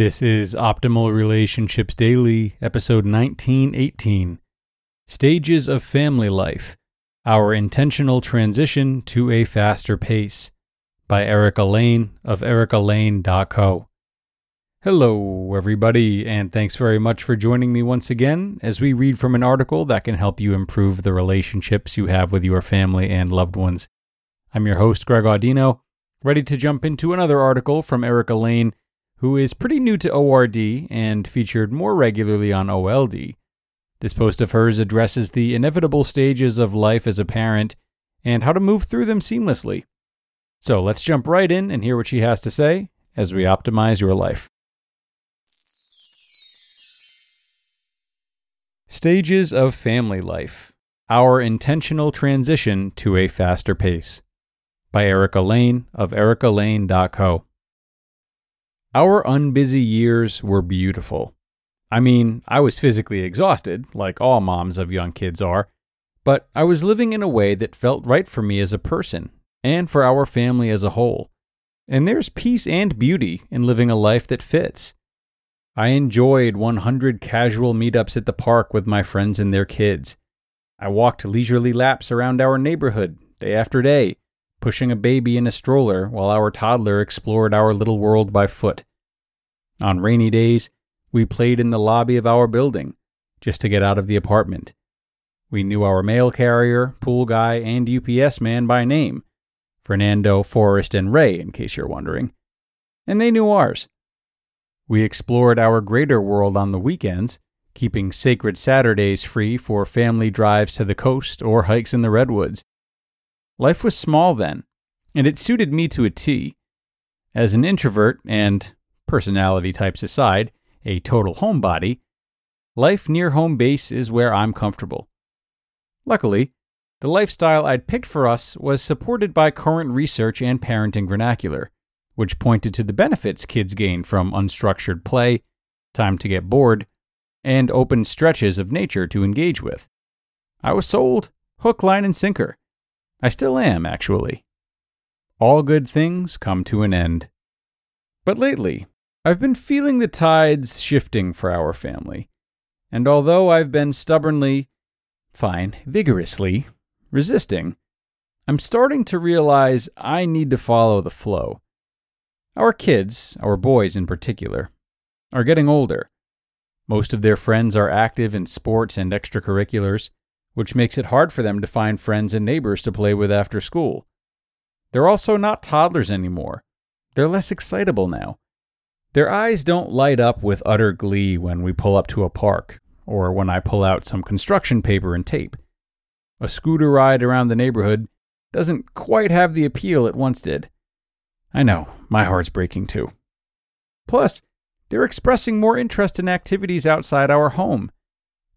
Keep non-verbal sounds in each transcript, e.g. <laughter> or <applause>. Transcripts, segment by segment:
This is Optimal Relationships Daily, episode 1918 Stages of Family Life Our Intentional Transition to a Faster Pace by Erica Layne of ericalayne.co. Hello, everybody, and thanks very much for joining me once again as we read from an article that can help you improve the relationships you have with your family and loved ones. I'm your host, Greg Audino, ready to jump into another article from Erica Layne who is pretty new to ORD and featured more regularly on OLD. This post of hers addresses the inevitable stages of life as a parent and how to move through them seamlessly. So let's jump right in and hear what she has to say as we optimize your life. Stages of Family Life Our Intentional Transition to a Faster Pace by Erica Layne of ericalayne.co. Our unbusy years were beautiful. I mean, I was physically exhausted, like all moms of young kids are, but I was living in a way that felt right for me as a person and for our family as a whole. And there's peace and beauty in living a life that fits. I enjoyed 100 casual meetups at the park with my friends and their kids. I walked leisurely laps around our neighborhood day after day, pushing a baby in a stroller while our toddler explored our little world by foot. On rainy days, we played in the lobby of our building just to get out of the apartment. We knew our mail carrier, pool guy, and UPS man by name Fernando, Forrest, and Ray, in case you're wondering. And they knew ours. We explored our greater world on the weekends, keeping sacred Saturdays free for family drives to the coast or hikes in the redwoods. Life was small then, and it suited me to a T. As an introvert and, personality types aside, a total homebody, life near home base is where I'm comfortable. Luckily, the lifestyle I'd picked for us was supported by current research and parenting vernacular, which pointed to the benefits kids gain from unstructured play, time to get bored, and open stretches of nature to engage with. I was sold, hook, line, and sinker. I still am, actually. All good things come to an end. But lately, I've been feeling the tides shifting for our family. And although I've been stubbornly, fine, vigorously, resisting, I'm starting to realize I need to follow the flow. Our kids, our boys in particular, are getting older. Most of their friends are active in sports and extracurriculars, which makes it hard for them to find friends and neighbors to play with after school. They're also not toddlers anymore. They're less excitable now. Their eyes don't light up with utter glee when we pull up to a park, or when I pull out some construction paper and tape. A scooter ride around the neighborhood doesn't quite have the appeal it once did. I know, my heart's breaking too. Plus, they're expressing more interest in activities outside our home,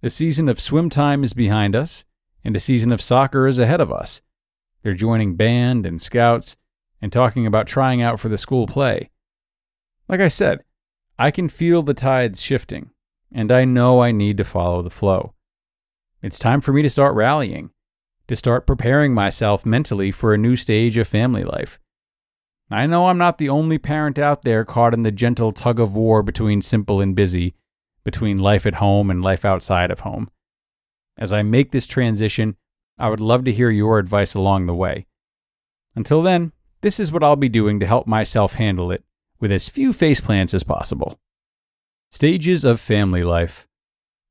the season of swim time is behind us, and a season of soccer is ahead of us. They're joining band and scouts and talking about trying out for the school play. Like I said, I can feel the tides shifting, and I know I need to follow the flow. It's time for me to start rallying, to start preparing myself mentally for a new stage of family life. I know I'm not the only parent out there caught in the gentle tug of war between simple and busy, between life at home and life outside of home. As I make this transition, I would love to hear your advice along the way. Until then, this is what I'll be doing to help myself handle it with as few face faceplants as possible. Stages of family life.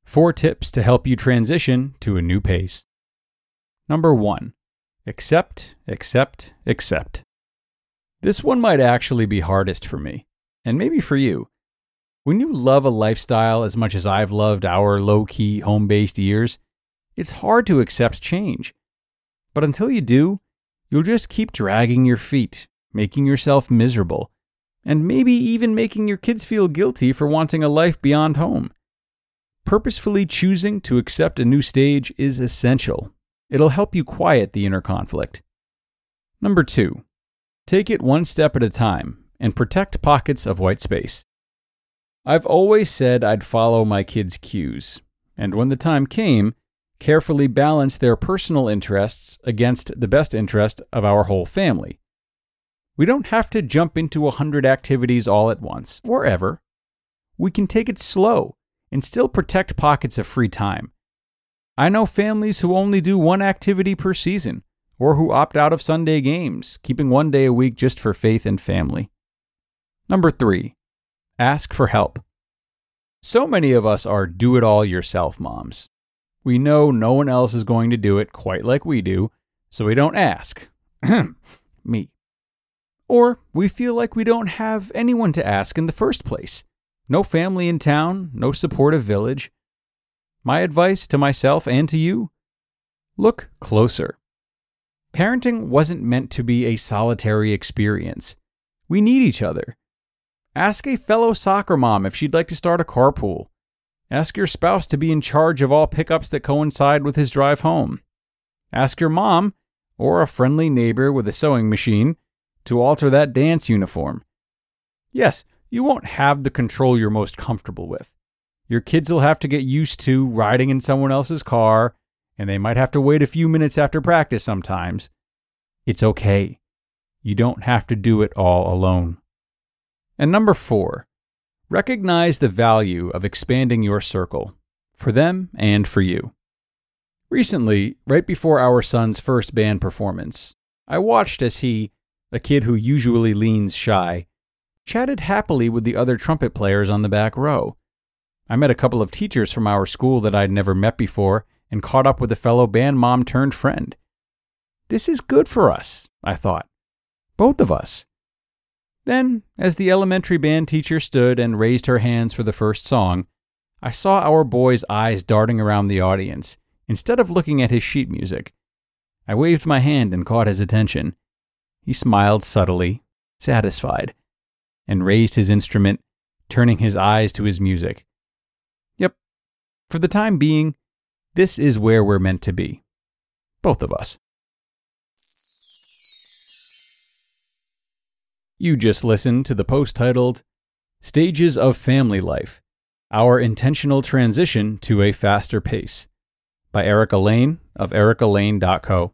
Four tips to help you transition to a new pace. Number one, accept, accept, accept. This one might actually be hardest for me, and maybe for you. When you love a lifestyle as much as I've loved our low key, home based years, it's hard to accept change. But until you do, you'll just keep dragging your feet, making yourself miserable, and maybe even making your kids feel guilty for wanting a life beyond home. Purposefully choosing to accept a new stage is essential. It'll help you quiet the inner conflict. Number two, take it one step at a time and protect pockets of white space. I've always said I'd follow my kids' cues, and when the time came, carefully balance their personal interests against the best interest of our whole family. We don't have to jump into a hundred activities all at once, or ever. We can take it slow and still protect pockets of free time. I know families who only do one activity per season, or who opt out of Sunday games, keeping one day a week just for faith and family. Number three, ask for help. So many of us are do it all yourself moms. We know no one else is going to do it quite like we do, so we don't ask. <clears throat> Me. Or we feel like we don't have anyone to ask in the first place. No family in town, no supportive village. My advice to myself and to you look closer. Parenting wasn't meant to be a solitary experience. We need each other. Ask a fellow soccer mom if she'd like to start a carpool. Ask your spouse to be in charge of all pickups that coincide with his drive home. Ask your mom, or a friendly neighbor with a sewing machine, to alter that dance uniform. Yes, you won't have the control you're most comfortable with. Your kids will have to get used to riding in someone else's car, and they might have to wait a few minutes after practice sometimes. It's okay. You don't have to do it all alone. And number four, recognize the value of expanding your circle for them and for you. Recently, right before our son's first band performance, I watched as he, a kid who usually leans shy, chatted happily with the other trumpet players on the back row. I met a couple of teachers from our school that I'd never met before and caught up with a fellow band mom turned friend. This is good for us, I thought. Both of us. Then, as the elementary band teacher stood and raised her hands for the first song, I saw our boy's eyes darting around the audience instead of looking at his sheet music. I waved my hand and caught his attention. He smiled subtly, satisfied and raised his instrument, turning his eyes to his music. Yep, for the time being, this is where we're meant to be. Both of us. You just listened to the post titled Stages of Family Life Our Intentional Transition to a Faster Pace by Erica Layne of ericalayne.co.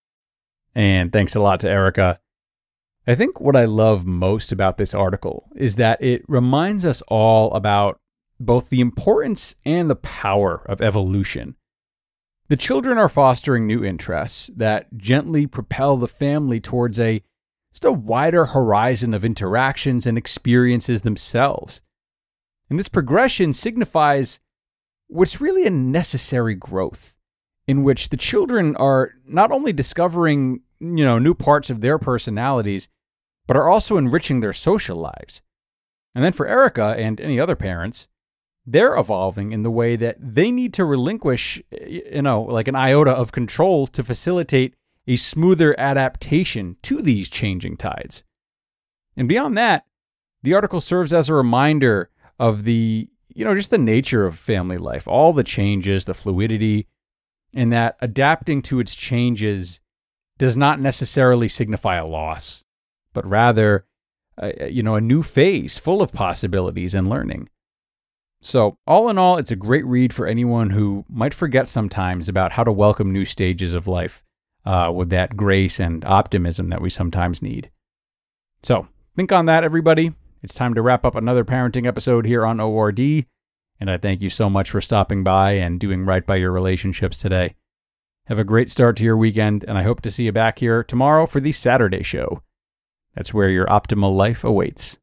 And thanks a lot to Erica. I think what I love most about this article is that it reminds us all about both the importance and the power of evolution. The children are fostering new interests that gently propel the family towards a just a wider horizon of interactions and experiences themselves. And this progression signifies what's really a necessary growth in which the children are not only discovering, you know, new parts of their personalities, but are also enriching their social lives. And then for Erica and any other parents, they're evolving in the way that they need to relinquish, you know, like an iota of control to facilitate a smoother adaptation to these changing tides. And beyond that, the article serves as a reminder of the, you know, just the nature of family life, all the changes, the fluidity, and that adapting to its changes does not necessarily signify a loss, but rather, uh, you know, a new phase full of possibilities and learning. So, all in all, it's a great read for anyone who might forget sometimes about how to welcome new stages of life uh, with that grace and optimism that we sometimes need. So, think on that, everybody. It's time to wrap up another parenting episode here on ORD. And I thank you so much for stopping by and doing right by your relationships today. Have a great start to your weekend, and I hope to see you back here tomorrow for the Saturday show. That's where your optimal life awaits.